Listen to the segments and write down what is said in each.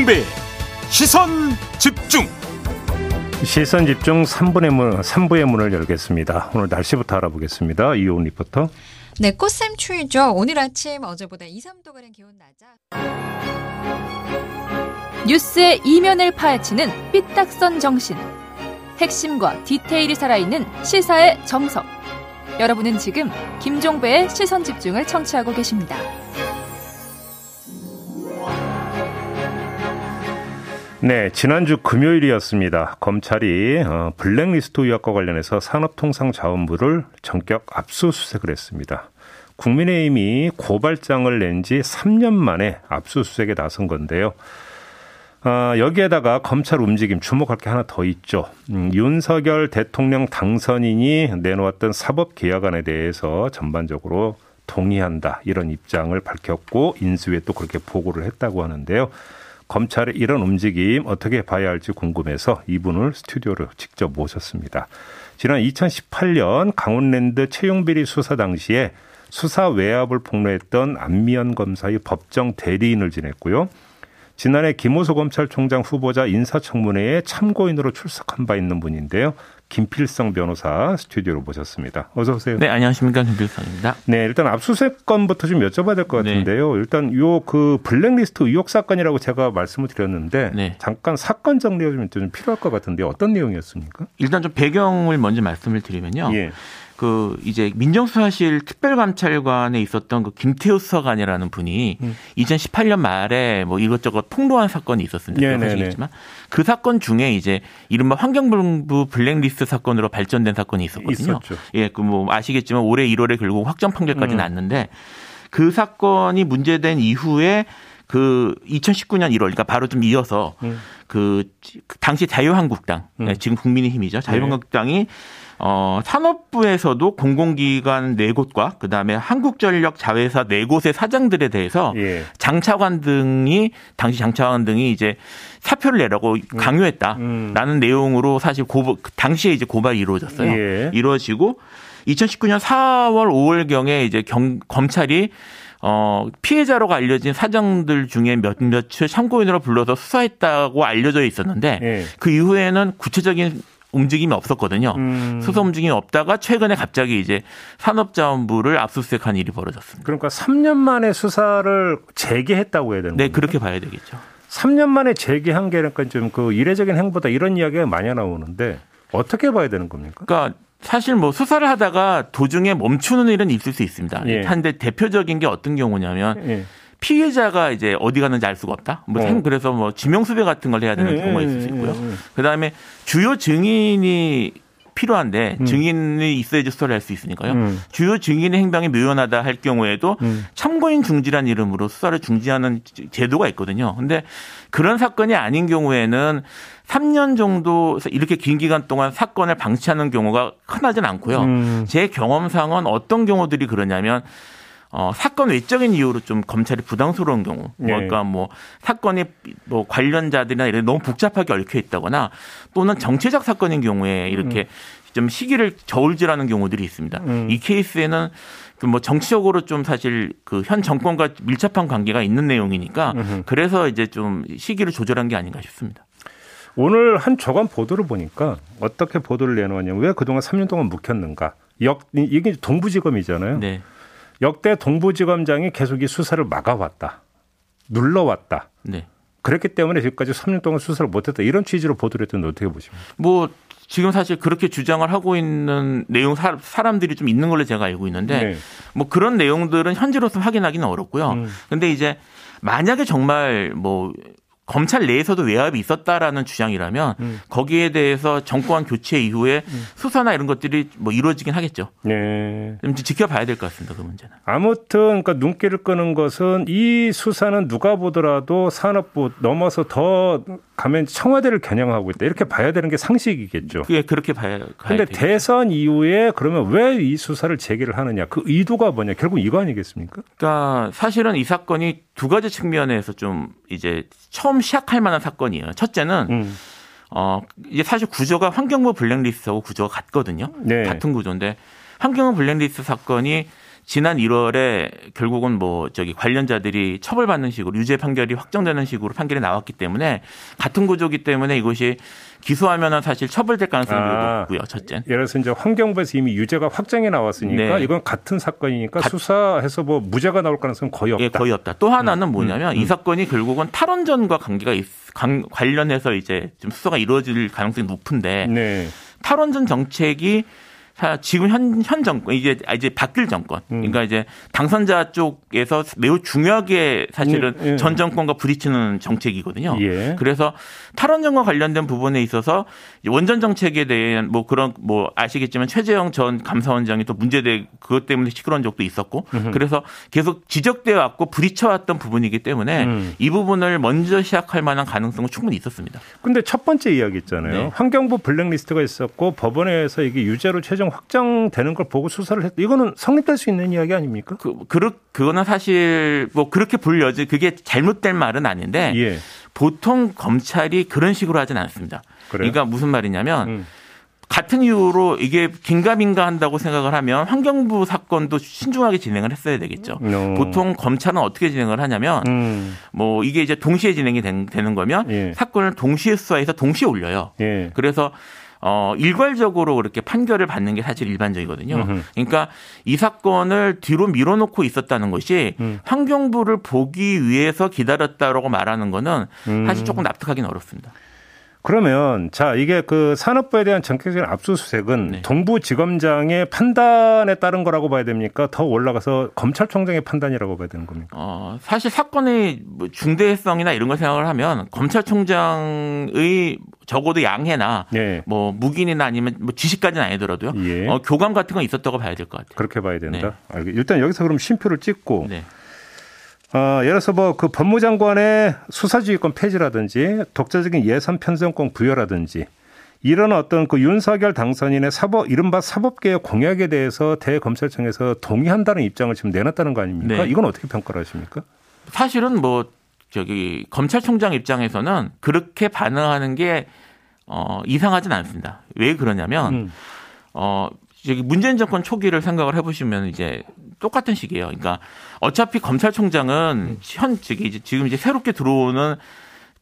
김종배 시선 집중 시선 집중 3분의 문, 3부의 문을 열겠습니다. 오늘 날씨부터 알아보겠습니다. 이온 리포터. 네, 꽃샘 추위죠. 오늘 아침 어제보다 2, 3도가량 기온 낮아. 뉴스의 이면을 파헤치는 삐딱선 정신. 핵심과 디테일이 살아있는 시사의 정석. 여러분은 지금 김종배의 시선 집중을 청취하고 계십니다. 네, 지난주 금요일이었습니다. 검찰이 어, 블랙리스트 의혹과 관련해서 산업통상자원부를 전격 압수수색을 했습니다. 국민의힘이 고발장을 낸 지 3년 만에 압수수색에 나선 건데요. 아, 여기에다가 검찰 움직임 주목할 게 하나 더 있죠. 음, 윤석열 대통령 당선인이 내놓았던 사법 개혁안에 대해서 전반적으로 동의한다 이런 입장을 밝혔고 인수위에 또 그렇게 보고를 했다고 하는데요. 검찰의 이런 움직임 어떻게 봐야 할지 궁금해서 이분을 스튜디오로 직접 모셨습니다. 지난 2018년 강원랜드 채용비리 수사 당시에 수사 외압을 폭로했던 안미연 검사의 법정 대리인을 지냈고요. 지난해 김호수 검찰총장 후보자 인사청문회에 참고인으로 출석한 바 있는 분인데요. 김필성 변호사 스튜디오로 모셨습니다. 어서 오세요. 네, 안녕하십니까 김필성입니다. 네, 일단 압수수색 건부터 좀 여쭤봐야 될 것 같은데요. 네. 일단 요 그 블랙리스트 의혹 사건이라고 제가 말씀을 드렸는데 네. 잠깐 사건 정리가 좀, 좀 필요할 것 같은데 어떤 내용이었습니까? 일단 좀 배경을 먼저 말씀을 드리면요. 예. 그 이제 민정수사실 특별감찰관에 있었던 그 김태우 수사관이라는 분이 음. 2018년 말에 뭐 이것저것 폭로한 사건이 있었습니다. 네, 네, 아시겠지만 그 사건 중에 이제 이른바 환경부 블랙리스트 사건으로 발전된 사건이 있었거든요. 있었죠. 예, 그 뭐 아시겠지만 올해 1월에 결국 확정 판결까지 음. 났는데 그 사건이 문제된 이후에 그 2019년 1월, 그러니까 바로 좀 이어서 음. 그 당시 자유한국당, 음. 네, 지금 국민의힘이죠. 자유한국당이 네. 어, 산업부에서도 공공기관 네 곳과 그다음에 한국전력 자회사 네 곳의 사장들에 대해서 예. 장차관 등이 당시 장차관 등이 이제 사표를 내라고 음. 강요했다라는 음. 내용으로 사실 고 당시에 이제 고발이 이루어졌어요. 예. 이루어지고 2019년 4월 5월 경에 이제 경, 검찰이 어, 피해자로 알려진 사장들 중에 몇몇을 참고인으로 불러서 수사했다고 알려져 있었는데 예. 그 이후에는 구체적인 움직임이 없었거든요. 음. 수사 움직임이 없다가 최근에 갑자기 이제 산업자원부를 압수수색한 일이 벌어졌습니다. 그러니까 3년 만에 수사를 재개했다고 해야 되는 네, 겁니까? 그렇게 봐야 되겠죠. 3년 만에 재개한 게 그러니까 좀 그 이례적인 행보다 이런 이야기가 많이 나오는데 어떻게 봐야 되는 겁니까? 그러니까 사실 뭐 수사를 하다가 도중에 멈추는 일은 있을 수 있습니다. 예. 한데 대표적인 게 어떤 경우냐면 예. 피해자가 이제 어디 가는지 알 수가 없다. 뭐 어. 그래서 뭐 지명수배 같은 걸 해야 되는 예, 경우가 있을 수 있고요. 예, 예. 그다음에 주요 증인이 필요한데 음. 증인이 있어야지 수사를 할 수 있으니까요. 음. 주요 증인의 행방이 묘연하다 할 경우에도 음. 참고인 중지란 이름으로 수사를 중지하는 제도가 있거든요. 근데 그런 사건이 아닌 경우에는 3년 정도 이렇게 긴 기간 동안 사건을 방치하는 경우가 흔하진 않고요. 음. 제 경험상은 어떤 경우들이 그러냐면 어, 사건 외적인 이유로 좀 검찰이 부담스러운 경우, 네. 그러니까 뭐 사건이 뭐 관련자들이나 이런 너무 복잡하게 얽혀 있다거나 또는 정치적 사건인 경우에 이렇게 음. 좀 시기를 저울질하는 경우들이 있습니다. 음. 이 케이스에는 그뭐 정치적으로 좀 사실 그 현 정권과 밀접한 관계가 있는 내용이니까. 그래서 이제 좀 시기를 조절한 게 아닌가 싶습니다. 오늘 한 조간 보도를 보니까 어떻게 보도를 내놓았냐면 왜 그동안 3년 동안 묵혔는가? 역 이게 동부지검이잖아요. 네. 역대 동부지검장이 계속 이 수사를 막아왔다. 눌러왔다. 네. 그랬기 때문에 지금까지 3년 동안 수사를 못했다. 이런 취지로 보도를 했던데 어떻게 보십니까? 뭐 지금 사실 그렇게 주장을 하고 있는 내용 사람들이 좀 있는 걸로 제가 알고 있는데 네. 뭐 그런 내용들은 현재로서 확인하기는 어렵고요. 음. 근데 이제 만약에 정말 뭐 검찰 내에서도 외압이 있었다라는 주장이라면 음. 거기에 대해서 정권 교체 이후에 음. 수사나 이런 것들이 뭐 이루어지긴 하겠죠. 네. 좀 지켜봐야 될 것 같습니다. 그 문제는. 아무튼 그러니까 눈길을 끄는 것은 이 수사는 누가 보더라도 산업부 넘어서 더 가면 청와대를 겨냥하고 있다. 이렇게 봐야 되는 게 상식이겠죠. 예, 그렇게 봐야. 근데 대선 이후에 그러면 왜 이 수사를 재개를 하느냐? 그 의도가 뭐냐? 결국 이거 아니겠습니까? 그러니까 사실은 이 사건이 두 가지 측면에서 좀 이제 처음 시작할 만한 사건이에요. 첫째는 음. 어 이제 사실 구조가 환경부 블랙리스트하고 구조가 같거든요. 네. 같은 구조인데 환경부 블랙리스트 사건이 지난 1월에 결국은 뭐 저기 관련자들이 처벌받는 식으로 유죄 판결이 확정되는 식으로 판결이 나왔기 때문에 같은 구조기 때문에 이것이 기소하면은 사실 처벌될 가능성이 아, 높고요. 첫째. 예를 들어서 이제 환경부에서 이미 유죄가 확정이 나왔으니까 네. 이건 같은 사건이니까 가, 수사해서 뭐 무죄가 나올 가능성은 거의 없다. 예, 거의 없다. 또 하나는 음, 뭐냐면 음, 음. 이 사건이 결국은 탈원전과 관계가 있, 관련해서 이제 좀 수사가 이루어질 가능성이 높은데 네. 탈원전 정책이 지금 현, 현 정권, 이제, 아, 이제 바뀔 정권. 음. 그러니까 이제 당선자 쪽에서 매우 중요하게 사실은 예, 예. 전 정권과 부딪히는 정책이거든요. 예. 그래서 탈원전과 관련된 부분에 있어서 원전 정책에 대한 뭐 그런 뭐 아시겠지만 최재형 전 감사원장이 또 문제돼 그것 때문에 시끄러운 적도 있었고 음흠. 그래서 계속 지적돼 왔고 부딪혀왔던 부분이기 때문에 음. 이 부분을 먼저 시작할 만한 가능성은 충분히 있었습니다. 근데 첫 번째 이야기 있잖아요. 네. 환경부 블랙리스트가 있었고 법원에서 이게 유죄로 최종 확정되는 걸 보고 수사를 했다. 이거는 성립될 수 있는 이야기 아닙니까? 그, 그 그거는 사실 뭐 그렇게 볼 여지 그게 잘못된 말은 아닌데 예. 보통 검찰이 그런 식으로 하진 않습니다. 그래요? 그러니까 무슨 말이냐면 음. 같은 이유로 이게 긴가민가 한다고 생각을 하면 환경부 사건도 신중하게 진행을 했어야 되겠죠. No. 보통 검찰은 어떻게 진행을 하냐면 음. 뭐 이게 이제 동시에 진행이 된, 되는 거면 예. 사건을 동시에 수사해서 동시에 올려요. 예. 그래서 어, 일괄적으로 그렇게 판결을 받는 게 사실 일반적이거든요. 그러니까 이 사건을 뒤로 밀어놓고 있었다는 것이 음. 환경부를 보기 위해서 기다렸다라고 말하는 거는 사실 음. 조금 납득하기는 어렵습니다. 그러면 자 이게 그 산업부에 대한 전격적인 압수수색은 네. 동부지검장의 판단에 따른 거라고 봐야 됩니까? 더 올라가서 검찰총장의 판단이라고 봐야 되는 겁니까? 어, 사실 사건의 뭐 중대성이나 이런 걸 생각을 하면 검찰총장의 적어도 양해나 네. 뭐 묵인이나 아니면 뭐 지시까지는 아니더라도요. 예. 어, 교감 같은 건 있었다고 봐야 될 것 같아요. 그렇게 봐야 된다. 네. 일단 여기서 그럼 쉼표를 찍고 네. 어, 예를 들어서 뭐 그 법무장관의 수사지휘권 폐지라든지 독자적인 예산 편성권 부여라든지 이런 어떤 그 윤석열 당선인의 사법 이른바 사법개혁 공약에 대해서 대검찰청에서 동의한다는 입장을 지금 내놨다는 거 아닙니까? 네. 이건 어떻게 평가를 하십니까? 사실은 뭐 저기 검찰총장 입장에서는 그렇게 반응하는 게 어, 이상하진 않습니다. 왜 그러냐면 음. 어 저기 문재인 정권 초기를 생각을 해보시면 이제 똑같은 시기예요. 그러니까 어차피 검찰총장은 현 저기 지금 이제 새롭게 들어오는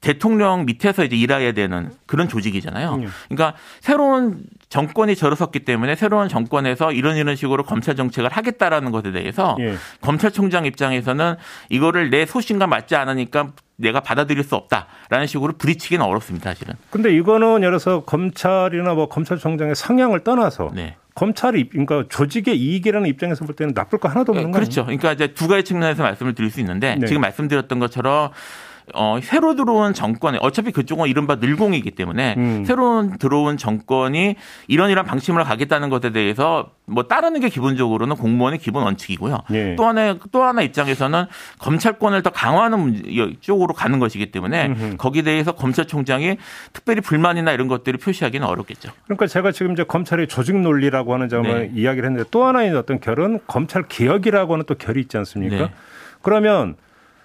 대통령 밑에서 이제 일해야 되는 그런 조직이잖아요. 음. 그러니까 새로운 정권이 들어섰기 때문에 새로운 정권에서 이런 이런 식으로 검찰 정책을 하겠다라는 것에 대해서 예. 검찰총장 입장에서는 이거를 내 소신과 맞지 않으니까 내가 받아들일 수 없다라는 식으로 부딪히기는 어렵습니다, 사실은. 근데 이거는 예를 들어서 검찰이나 뭐 검찰총장의 성향을 떠나서 네. 검찰이 그러니까 조직의 이익이라는 입장에서 볼 때는 나쁠 거 하나도 없는 거예요. 그렇죠. 그러니까 이제 두 가지 측면에서 말씀을 드릴 수 있는데 네. 지금 말씀드렸던 것처럼 어, 새로 들어온 정권에 어차피 그쪽은 이른바 늘공이기 때문에 음. 새로운 들어온 정권이 이런 이런 방침을 가겠다는 것에 대해서 뭐 따르는 게 기본적으로는 공무원의 기본 원칙이고요. 예. 또 하나 또 하나 입장에서는 검찰권을 더 강화하는 쪽으로 가는 것이기 때문에 음흠. 거기에 대해서 검찰총장이 특별히 불만이나 이런 것들을 표시하기는 어렵겠죠. 그러니까 제가 지금 이제 검찰의 조직 논리라고 하는 점을 네. 이야기를 했는데 또 하나의 어떤 결은 검찰 개혁이라고 하는 또 결이 있지 않습니까? 네. 그러면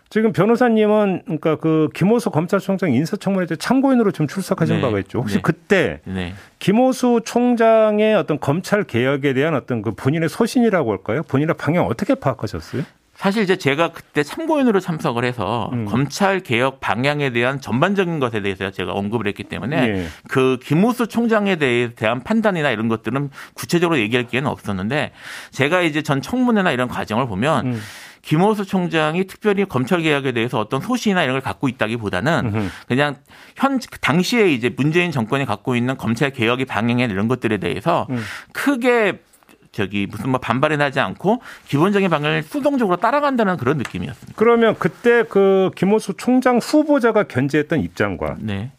지금 변호사님은 그러니까 그 김호수 검찰총장 인사청문회 때 참고인으로 좀 출석하신 네. 바가 있죠. 혹시 네. 그때 네. 김호수 총장의 어떤 검찰 개혁에 대한 어떤 그 본인의 소신이라고 할까요? 본인의 방향 어떻게 파악하셨어요? 사실 이제 제가 그때 참고인으로 참석을 해서 음. 검찰 개혁 방향에 대한 전반적인 것에 대해서 제가 언급을 했기 때문에 예. 그 김호수 총장에 대한 판단이나 이런 것들은 구체적으로 얘기할 기회는 없었는데 제가 이제 전 청문회나 이런 과정을 보면 음. 김호수 총장이 특별히 검찰 개혁에 대해서 어떤 소신이나 이런 걸 갖고 있다기보다는 그냥 현 당시에 이제 문재인 정권이 갖고 있는 검찰 개혁의 방향에 이런 것들에 대해서 음. 크게 저기 무슨 뭐 반발이 나지 않고 기본적인 방향을 수동적으로 따라간다는 그런 느낌이었습니다. 그러면 그때 그 김호수 총장 후보자가 견제했던 입장과 네.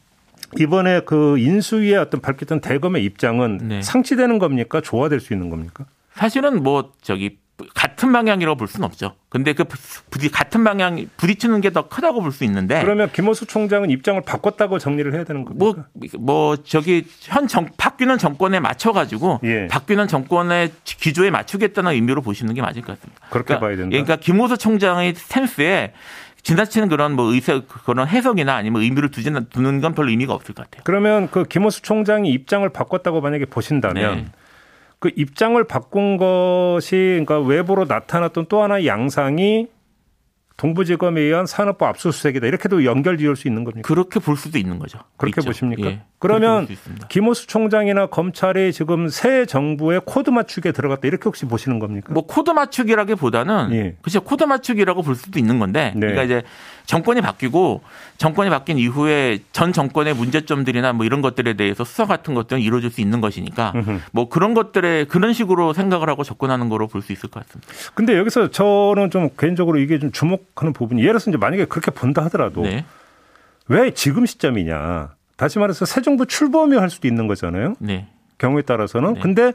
이번에 그 인수위의 어떤 밝혔던 대검의 입장은 네. 상치되는 겁니까? 조화될 수 있는 겁니까? 사실은 뭐 저기 같은 방향이라고 볼 수는 없죠. 근데 그 부디 같은 방향 부딪히는 게 더 크다고 볼 수 있는데 그러면 김호수 총장은 입장을 바꿨다고 정리를 해야 되는 겁니까? 뭐, 뭐 저기 현 정, 바뀌는 정권에 맞춰 가지고 예. 바뀌는 정권의 기조에 맞추겠다는 의미로 보시는 게 맞을 것 같습니다. 그렇게 그러니까, 봐야 된다. 그러니까 김호수 총장의 스탠스에 지나치는 그런 뭐 의사 그런 해석이나 아니면 의미를 두지 두는 건 별 의미가 없을 것 같아요. 그러면 그 김오수 총장이 입장을 바꿨다고 만약에 보신다면 네. 그 입장을 바꾼 것이 그러니까 외부로 나타났던 또 하나의 양상이 동부지검에 의한 산업부 압수수색이다. 이렇게도 연결 지을 수 있는 겁니까? 그렇게 볼 수도 있는 거죠. 그렇게 있죠. 보십니까? 예, 그러면 김오수 총장이나 검찰이 지금 새 정부의 코드 맞추기에 들어갔다. 이렇게 혹시 보시는 겁니까? 뭐 코드 맞추기라기보다는 예. 그렇죠. 코드 맞추기라고 볼 수도 있는 건데 네. 그러니까 이제 정권이 바뀌고 정권이 바뀐 이후에 전 정권의 문제점들이나 뭐 이런 것들에 대해서 수사 같은 것들은 이루어질 수 있는 것이니까. 뭐 그런 것들에 그런 식으로 생각을 하고 접근하는 거로 볼 수 있을 것 같습니다. 근데 여기서 저는 좀 개인적으로 이게 좀 주목하는 부분이 예를 들어서 이제 만약에 그렇게 본다 하더라도 네. 왜 지금 시점이냐. 다시 말해서 새 정부 출범이 할 수도 있는 거잖아요. 네. 경우에 따라서는. 네. 근데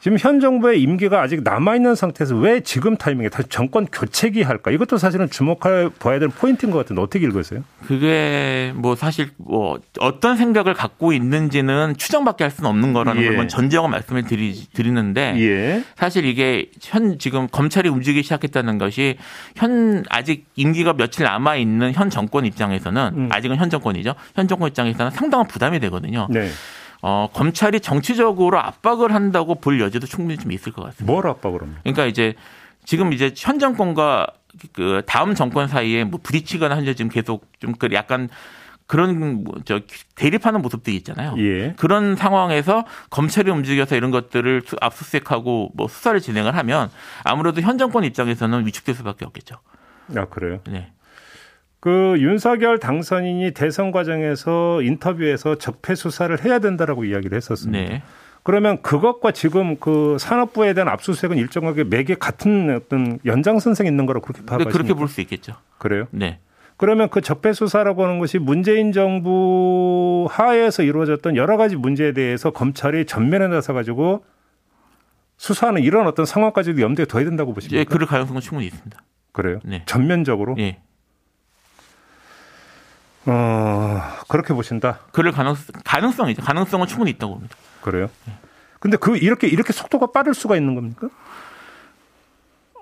지금 현 정부의 임기가 아직 남아 있는 상태에서 왜 지금 타이밍에 다시 정권 교체기 할까? 이것도 사실은 주목할 봐야 될 포인트인 것 같은데 어떻게 읽으세요? 그게 뭐 사실 뭐 어떤 생각을 갖고 있는지는 추정밖에 할 수는 없는 거라는 예. 걸 전제하고 말씀을 드리, 드리는데 예. 사실 이게 현 지금 검찰이 움직이기 시작했다는 것이 현 아직 임기가 며칠 남아 있는 현 정권 입장에서는 음. 아직은 현 정권이죠. 현 정권 입장에서는 상당한 부담이 되거든요. 네. 어, 검찰이 정치적으로 압박을 한다고 볼 여지도 충분히 좀 있을 것 같습니다. 뭘 압박을 합니까? 그러니까 이제 지금 이제 현 정권과 그 다음 정권 사이에 뭐 부딪히거나 현재 지금 계속 좀 그 약간 그런 뭐저 대립하는 모습들이 있잖아요. 예. 그런 상황에서 검찰이 움직여서 이런 것들을 압수수색하고 뭐 수사를 진행을 하면 아무래도 현 정권 입장에서는 위축될 수밖에 없겠죠. 아 그래요? 네. 그 윤석열 당선인이 대선 과정에서 인터뷰에서 적폐 수사를 해야 된다라고 이야기를 했었습니다. 네. 그러면 그것과 지금 그 산업부에 대한 압수수색은 일정하게 매개 같은 어떤 연장선상에 있는 거라고 그렇게 파악하십니까? 그렇게 볼 수 있겠죠. 그래요? 네. 그러면 그 적폐 수사라고 하는 것이 문재인 정부 하에서 이루어졌던 여러 가지 문제에 대해서 검찰이 전면에 나서 가지고 수사하는 이런 어떤 상황까지도 염두에 둬야 된다고 보십니까? 예, 그럴 가능성은 충분히 있습니다. 그래요? 네. 전면적으로? 예. 어, 그렇게 보신다? 그럴 가능, 가능성이죠. 가능성은 충분히 있다고 봅니다. 그래요? 근데 그, 이렇게, 이렇게 속도가 빠를 수가 있는 겁니까?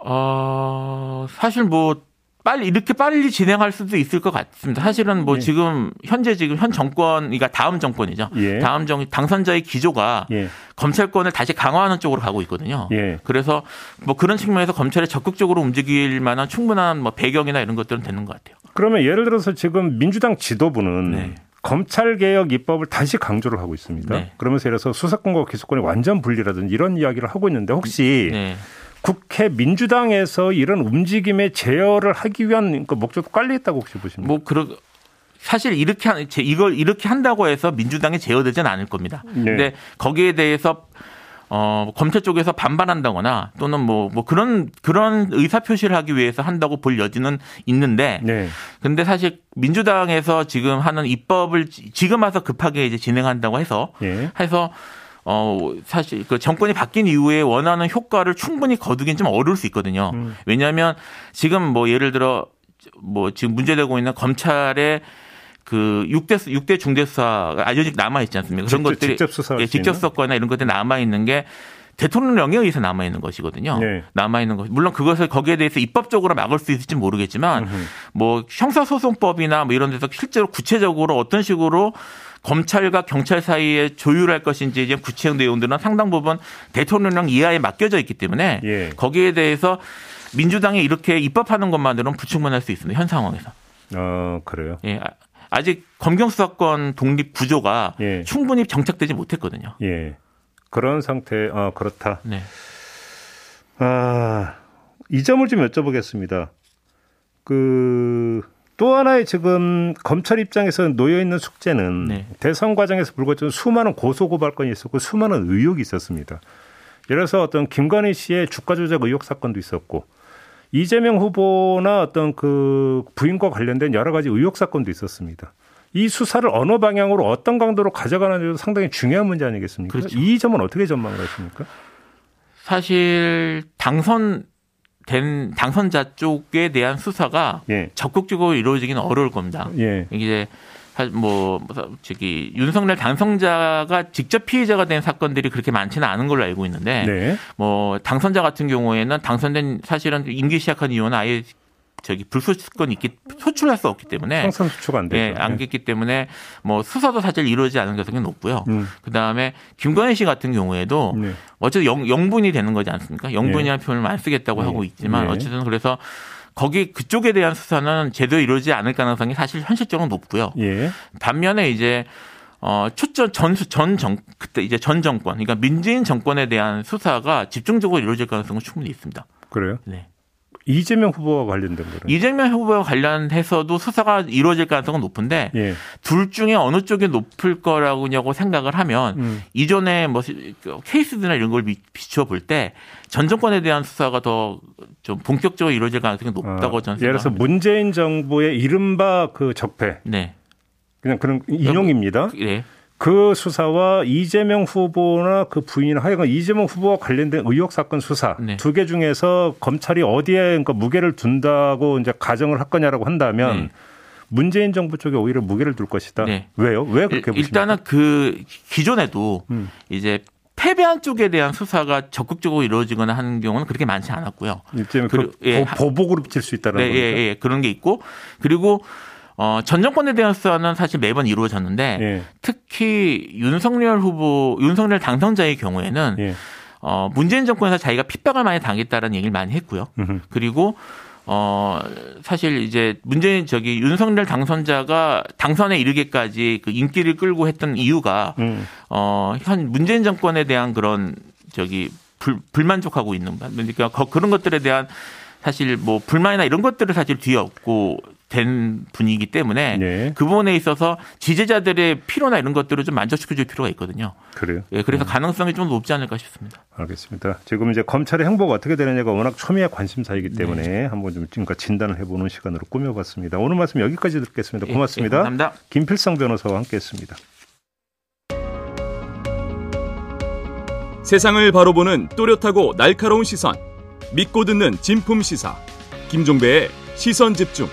어, 사실 뭐, 빨리 이렇게 빨리 진행할 수도 있을 것 같습니다. 사실은 뭐 예. 지금 현재 지금 현 정권, 그러니까 다음 정권이죠. 예. 다음 정 당선자의 기조가 예. 검찰권을 다시 강화하는 쪽으로 가고 있거든요. 예. 그래서 뭐 그런 측면에서 검찰이 적극적으로 움직일 만한 충분한 뭐 배경이나 이런 것들은 되는 것 같아요. 그러면 예를 들어서 지금 민주당 지도부는 네. 검찰 개혁 입법을 다시 강조를 하고 있습니다. 네. 그러면서 예를 들어서 수사권과 기소권이 완전 분리라든지 이런 이야기를 하고 있는데 혹시 네. 국회 민주당에서 이런 움직임에 제어를 하기 위한 그 목적도 깔려 있다고 혹시 보십니까? 뭐 그런 사실 이렇게 한, 이걸 이렇게 한다고 해서 민주당이 제어되지는 않을 겁니다. 네. 근데 거기에 대해서 어, 검찰 쪽에서 반발한다거나 또는 뭐, 뭐 그런, 그런 의사표시를 하기 위해서 한다고 볼 여지는 있는데. 네. 근데 사실 민주당에서 지금 하는 입법을 지금 와서 급하게 이제 진행한다고 해서. 네. 해서 어, 사실 그 정권이 바뀐 이후에 원하는 효과를 충분히 거두긴 좀 어려울 수 있거든요. 음. 왜냐하면 지금 뭐 예를 들어 뭐 지금 문제되고 있는 검찰의 그 6대 6대 중대 수사가 아직 남아 있지 않습니까? 그런 직접, 것들이 직접 수사 예, 직접 수사거나 이런 것들이 남아 있는 게 대통령령에 의해서 남아 있는 것이거든요. 네. 남아 있는 것. 물론 그것을 거기에 대해서 입법적으로 막을 수 있을지 모르겠지만. 뭐 형사소송법이나 뭐 이런 데서 실제로 구체적으로 어떤 식으로 검찰과 경찰 사이에 조율할 것인지 이제 구체적 내용들은 상당 부분 대통령령 이하에 맡겨져 있기 때문에 예. 거기에 대해서 민주당이 이렇게 입법하는 것만으로는 부충분할 수 있습니다. 현 상황에서. 어, 그래요? 예. 아직 검경 수사권 독립 구조가 예. 충분히 정착되지 못했거든요. 예. 그런 상태, 아, 그렇다. 네. 아, 이 점을 좀 여쭤보겠습니다. 그, 또 하나의 지금 검찰 입장에서 놓여 있는 숙제는 네. 대선 과정에서 불거졌던 수많은 고소 고발 건이 있었고 수많은 의혹이 있었습니다. 예를 들어서 어떤 김건희 씨의 주가 조작 의혹 사건도 있었고 이재명 후보나 어떤 그 부인과 관련된 여러 가지 의혹 사건도 있었습니다. 이 수사를 어느 방향으로 어떤 강도로 가져가는지도 상당히 중요한 문제 아니겠습니까? 그렇죠. 이 점은 어떻게 전망을 하십니까? 사실 당선 된 당선자 쪽에 대한 수사가 예. 적극적으로 이루어지기는 어려울 겁니다. 예. 이게 뭐 저기 윤석열 당선자가 직접 피해자가 된 사건들이 그렇게 많지는 않은 걸로 알고 있는데 네. 뭐 당선자 같은 경우에는 당선된 사실은 임기 시작한 이유는 아예 저기 불소식건이 있기 소출할 수 없기 때문에 항상 수출가 안 되죠. 예, 안 됐기 때문에 뭐 수사도 사실 이루어지지 않은 가능성이 높고요. 음. 그다음에 김건희 씨 같은 경우에도 네. 어쨌든 영, 영분이 되는 거지 않습니까? 영분이라는 네. 표현을 안 쓰겠다고 네. 하고 있지만 네. 어쨌든 그래서 거기 그쪽에 대한 수사는 제대로 이루어지지 않을 가능성이 사실 현실적으로 높고요. 예. 반면에 이제 어, 초점 전수 전 정, 그때 이제 전 정권, 그러니까 민주인 정권에 대한 수사가 집중적으로 이루어질 가능성은 충분히 있습니다. 그래요? 네. 이재명 후보와 관련된 거는 이재명 후보와 관련해서도 수사가 이루어질 가능성은 높은데 예. 둘 중에 어느 쪽이 높을 거라고 생각을 하면 음. 이전에 뭐 케이스들이나 이런 걸 비추어 볼 때 전 정권에 대한 수사가 더 좀 본격적으로 이루어질 가능성이 높다고 어, 저는 생각합니다. 예를 들어서 문재인 정부의 이른바 그 적폐. 네. 그냥 그런 인용입니다. 네. 그 수사와 이재명 후보나 그 부인 하여간 이재명 후보와 관련된 의혹 사건 수사 네. 두개 중에서 검찰이 어디에 그러니까 무게를 둔다고 이제 가정을 할 거냐라고 한다면 네. 문재인 정부 쪽에 오히려 무게를 둘 것이다. 네. 왜요? 왜 그렇게 보십니까? 일단은 그 기존에도 음. 이제 패배한 쪽에 대한 수사가 적극적으로 이루어지거나 하는 경우는 그렇게 많지 않았고요. 일종의 그 예, 보복으로 비칠 수 있다는 네, 예, 예, 그런 게 있고 그리고 어, 전 정권에 수사는 사실 매번 이루어졌는데 예. 특히 윤석열 후보, 윤석열 당선자의 경우에는 예. 어, 문재인 정권에서 자기가 핍박을 많이 당했다는 얘기를 많이 했고요. 그리고 어, 사실 이제 문재인 저기 윤석열 당선자가 당선에 이르기까지 그 인기를 끌고 했던 이유가 음. 어, 현 문재인 정권에 대한 그런 저기 불, 불만족하고 있는 그러니까 그런 것들에 대한 사실 뭐 불만이나 이런 것들을 사실 뒤에 없고 된 분위기 때문에 네. 그 부분에 있어서 지지자들의 필요나 이런 것들을 좀 만족시켜줄 필요가 있거든요. 그래요. 예, 그래서 음. 가능성이 좀 높지 않을까 싶습니다. 알겠습니다. 지금 이제 검찰의 행보가 어떻게 되느냐가 워낙 초미의 관심사이기 때문에 네. 한번 좀 지금까 진단을 해보는 시간으로 꾸며봤습니다. 오늘 말씀 여기까지 듣겠습니다. 예, 고맙습니다. 예, 감사합니다. 김필성 변호사와 함께했습니다. 세상을 바로 보는 또렷하고 날카로운 시선, 믿고 듣는 진품 시사, 김종배의 시선 집중.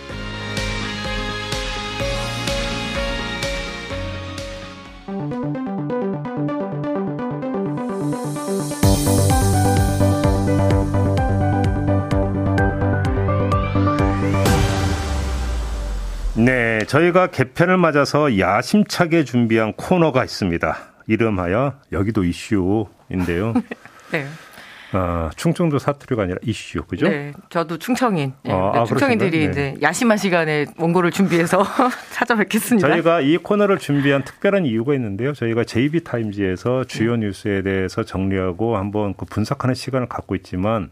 저희가 개편을 맞아서 야심차게 준비한 코너가 있습니다. 이름하여 여기도 이슈인데요. 네. 아, 충청도 사투리가 아니라 이슈, 그죠? 네, 저도 충청인. 네, 아, 네, 충청인들이 네. 이제 야심한 시간에 원고를 준비해서 찾아뵙겠습니다. 저희가 이 코너를 준비한 특별한 이유가 있는데요. 저희가 JB 타임즈에서 주요 네. 뉴스에 대해서 정리하고 한번 그 분석하는 시간을 갖고 있지만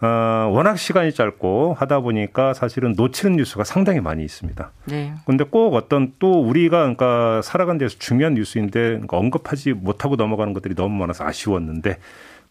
어, 워낙 시간이 짧고 하다 보니까 사실은 놓치는 뉴스가 상당히 많이 있습니다. 네. 근데 꼭 어떤 또 우리가 그러니까 살아간 데서 중요한 뉴스인데 그러니까 언급하지 못하고 넘어가는 것들이 너무 많아서 아쉬웠는데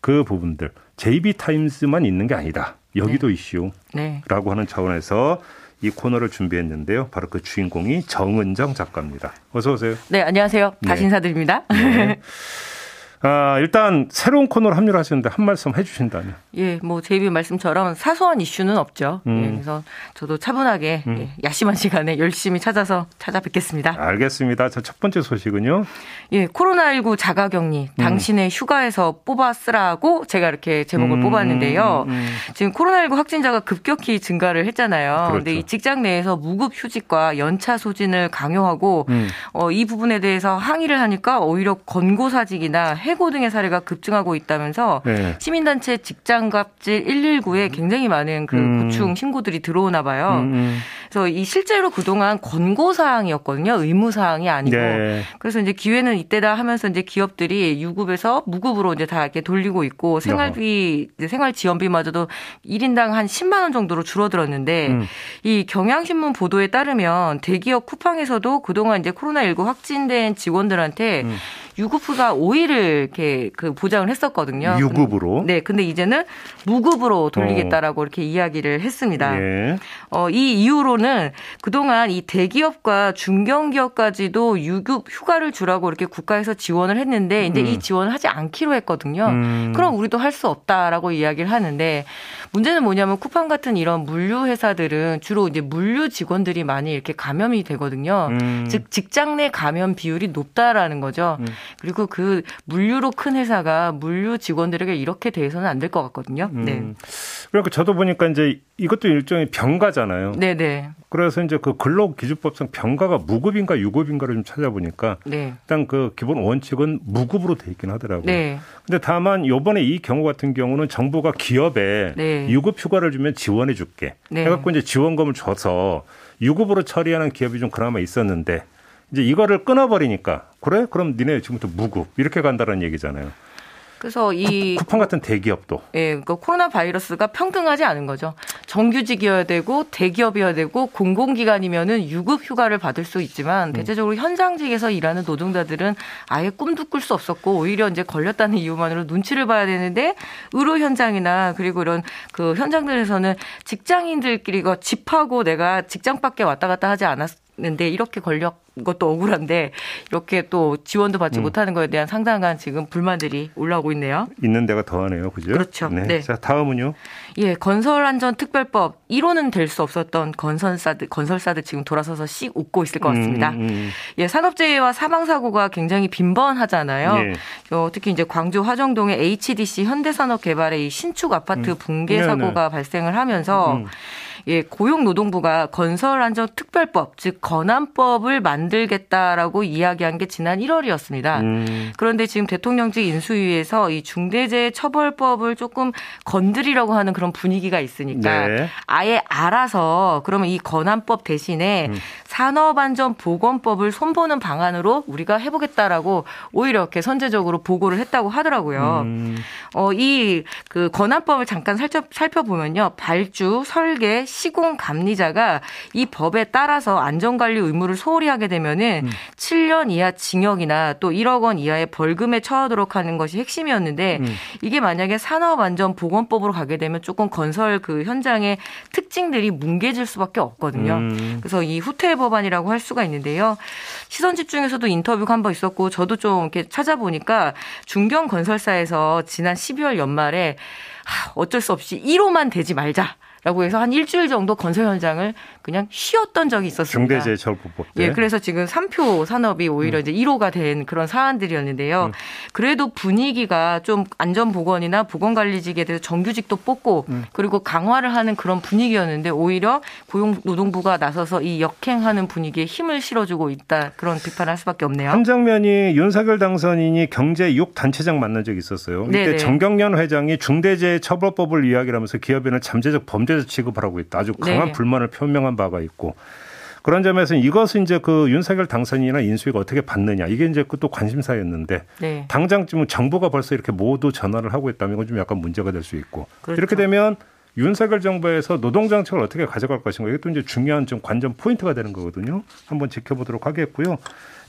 그 부분들 JB 타임스만 있는 게 아니다. 여기도 네. 이슈라고 네. 하는 차원에서 이 코너를 준비했는데요. 바로 그 주인공이 정은정 작가입니다. 어서 오세요. 네, 안녕하세요. 다시 네. 인사드립니다. 네. 아, 일단 새로운 코너를 합류를 하시는데 한 말씀 해주신다면. 예, 뭐 제이비 말씀처럼 사소한 이슈는 없죠. 예, 음. 예, 그래서 저도 차분하게 음. 예, 야심한 시간에 열심히 찾아서 찾아뵙겠습니다. 알겠습니다. 자, 첫 번째 소식은요. 예, 코로나19 자가격리 음. 당신의 휴가에서 뽑아 쓰라고 제가 이렇게 제목을 음, 뽑았는데요. 음, 음. 지금 코로나19 확진자가 급격히 증가를 했잖아요. 그렇죠. 근데 이 직장 내에서 무급 휴직과 연차 소진을 강요하고 어, 이 부분에 대해서 항의를 하니까 오히려 권고사직이나 해 해고 등의 사례가 급증하고 있다면서 네. 시민단체 직장갑질 119에 굉장히 많은 그 음. 고충 신고들이 들어오나 봐요. 음, 음. 그래서 이 실제로 그동안 권고 사항이었거든요. 의무 사항이 아니고. 네. 그래서 이제 기회는 이때다 하면서 이제 기업들이 유급에서 무급으로 이제 다 이렇게 돌리고 있고 생활비 생활 지원비마저도 1인당 한 10만 원 정도로 줄어들었는데 음. 이 경향신문 보도에 따르면 대기업 쿠팡에서도 그동안 이제 코로나19 확진된 직원들한테 음. 유급휴가 5일을 이렇게 그 보장을 했었거든요. 유급으로? 네, 근데 이제는 무급으로 돌리겠다라고 어. 이렇게 이야기를 했습니다. 예. 어, 이 이후로는 그동안 이 대기업과 중견기업까지도 유급 휴가를 주라고 이렇게 국가에서 지원을 했는데 이제 음. 이 지원을 하지 않기로 했거든요. 음. 그럼 우리도 할 수 없다라고 이야기를 하는데 문제는 뭐냐면 쿠팡 같은 이런 물류 회사들은 주로 이제 물류 직원들이 많이 이렇게 감염이 되거든요. 음. 즉 직장 내 감염 비율이 높다라는 거죠. 음. 그리고 그 물류로 큰 회사가 물류 직원들에게 이렇게 대해서는 안 될 것 같거든요. 네. 음. 그러니까 저도 보니까 이제 이것도 일종의 병가잖아요. 네네. 네. 그래서 이제 그 근로기준법상 병가가 무급인가 유급인가를 좀 찾아보니까 네. 일단 그 기본 원칙은 무급으로 돼 있긴 하더라고요. 네. 근데 다만 요번에 이 경우 같은 경우는 정부가 기업에 네. 유급 휴가를 주면 지원해 줄게. 네. 해갖고 이제 지원금을 줘서 유급으로 처리하는 기업이 좀 그나마 있었는데 이제 이거를 끊어버리니까 그래? 그럼 니네 지금부터 무급 이렇게 간다는 얘기잖아요. 그래서 이 쿠팡 같은 대기업도 예, 그러니까 코로나 바이러스가 평등하지 않은 거죠. 정규직이어야 되고 대기업이어야 되고 공공기관이면은 유급 휴가를 받을 수 있지만 음. 대체적으로 현장직에서 일하는 노동자들은 아예 꿈도 꿀 수 없었고 오히려 이제 걸렸다는 이유만으로 눈치를 봐야 되는데 의료 현장이나 그리고 이런 그 현장들에서는 직장인들끼리 집하고 내가 직장 밖에 왔다 갔다 하지 않았 는데 이렇게 걸렸 것도 억울한데 이렇게 또 지원도 받지 음. 못하는 것에 대한 상당한 지금 불만들이 올라오고 있네요. 있는 데가 더하네요. 그죠? 그렇죠. 네. 네. 자, 다음은요. 예, 건설안전특별법 1호는 될 수 없었던 건설사들 건설사들 지금 돌아서서 씩 웃고 있을 것 같습니다. 음, 음. 음. 예, 산업재해와 사망 사고가 굉장히 빈번하잖아요. 예. 어, 특히 이제 광주 화정동의 HDC 현대산업개발의 이 신축 아파트 음. 붕괴 네, 사고가 네. 발생을 하면서 음. 예, 고용노동부가 건설안전특별법, 즉 건안법을 만들겠다라고 이야기한 게 지난 1월이었습니다. 음. 그런데 지금 대통령직 인수위에서 이 중대재해처벌법을 조금 건드리려고 하는 그런 분위기가 있으니까 네. 아예 알아서 그러면 이 건안법 대신에 음. 산업안전보건법을 손보는 방안으로 우리가 해보겠다라고 오히려 이렇게 선제적으로 보고를 했다고 하더라고요. 음. 어, 이 그 건안법을 잠깐 살펴, 살펴보면요. 발주, 설계, 시공 감리자가 이 법에 따라서 안전관리 의무를 소홀히 하게 되면은 음. 7년 이하 징역이나 또 1억 원 이하의 벌금에 처하도록 하는 것이 핵심이었는데 음. 이게 만약에 산업안전보건법으로 가게 되면 조금 건설 그 현장의 특징들이 뭉개질 수밖에 없거든요. 음. 그래서 이 후퇴 법안이라고 할 수가 있는데요. 시선 집중에서도 인터뷰가 한 번 있었고 저도 좀 이렇게 찾아보니까 중견 건설사에서 지난 12월 연말에 어쩔 수 없이 1호만 되지 말자. 라고 해서 한 일주일 정도 건설 현장을 그냥 쉬었던 적이 있었습니다. 중대재해처벌법 때. 예, 그래서 지금 3표 산업이 오히려 음. 이제 1호가 된 그런 사안들이었는데요. 음. 그래도 분위기가 좀 안전보건이나 보건관리직에 대해서 정규직도 뽑고 음. 그리고 강화를 하는 그런 분위기였는데 오히려 고용노동부가 나서서 이 역행하는 분위기에 힘을 실어주고 있다. 그런 비판을 할 수밖에 없네요. 한 장면이 윤석열 당선인이 경제 6 단체장 만난 적이 있었어요. 이때 네네. 정경련 회장이 중대재해처벌법을 이야기하면서 기업에는 잠재적 범죄 문제에서 취급을 하고 있다. 아주 강한 네. 불만을 표명한 바가 있고 그런 점에서 이것은 이제 그 윤석열 당선인이나 인수위가 어떻게 받느냐 이게 이제 또 관심사였는데 네. 당장 지금 정부가 벌써 이렇게 모두 전화를 하고 있다면 이건 좀 약간 문제가 될 수 있고 그렇죠. 이렇게 되면 윤석열 정부에서 노동 정책을 어떻게 가져갈 것인가 이게 또 이제 중요한 좀 관전 포인트가 되는 거거든요. 한번 지켜보도록 하겠고요.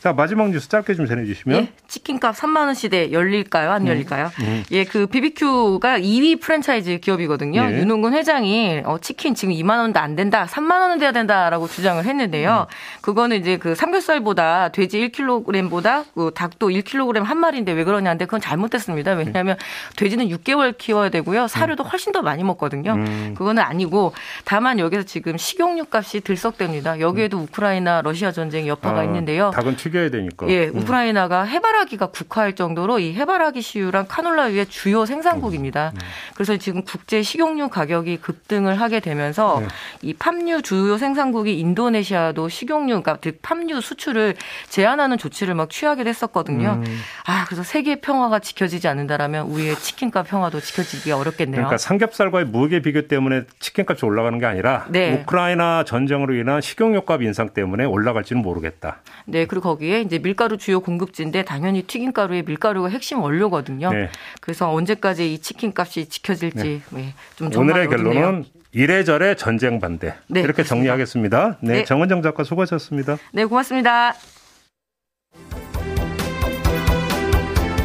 자 마지막 뉴스 짧게 좀 전해주시면. 예, 치킨값 3만 원 시대 열릴까요? 안 음. 열릴까요? 음, 음. 예, 그 BBQ가 2위 프랜차이즈 기업이거든요. 예. 윤홍근 회장이 어, 치킨 지금 2만 원도 안 된다, 3만 원은 돼야 된다라고 주장을 했는데요. 음. 그거는 이제 그 삼겹살보다 돼지 1kg보다 그 닭도 1kg 한 마리인데 왜 그러냐는데 그건 잘못됐습니다. 왜냐하면 돼지는 6개월 키워야 되고요. 사료도 음. 훨씬 더 많이 먹거든요. 음. 그거는 아니고 다만 여기서 지금 식용유 값이 들썩됩니다. 여기에도 우크라이나 러시아 전쟁 여파가 아, 있는데요. 닭은 튀겨 야 되니까. 예, 음. 우크라이나가 해바라기가 국화할 정도로 이 해바라기 씨유랑 카놀라유의 주요 생산국입니다. 음. 음. 그래서 지금 국제 식용유 가격이 급등을 하게 되면서 네. 이 팜유 주요 생산국이 인도네시아도 식용유, 그러니까 즉 팜유 수출을 제한하는 조치를 막 취하게 됐었거든요. 음. 아, 그래서 세계 평화가 지켜지지 않는다라면 우리의 치킨값 평화도 지켜지기가 어렵겠네요. 그러니까 삼겹살과의 무게 비교 때문에 치킨값이 올라가는 게 아니라 네. 우크라이나 전쟁으로 인한 식용유값 인상 때문에 올라갈지는 모르겠다. 네, 그리고 거기 에 이제 밀가루 주요 공급지인데 당연히 튀김가루에 밀가루가 핵심 원료거든요. 네. 그래서 언제까지 이 치킨 값이 지켜질지 네. 네, 좀 오늘의 결론은 이래저래 전쟁 반대. 네, 이렇게. 정리하겠습니다. 네, 네. 정은정 작가 수고하셨습니다. 네, 고맙습니다.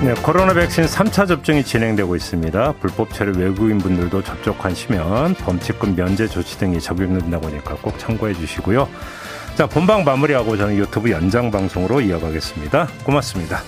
네, 코로나 백신 3차 접종이 진행되고 있습니다. 불법 체류 외국인 분들도 접촉하시면 범칙금 면제 조치 등이 적용된다고 하니까 꼭 참고해 주시고요. 자, 본방 마무리하고 저는 유튜브 연장 방송으로 이어가겠습니다. 고맙습니다.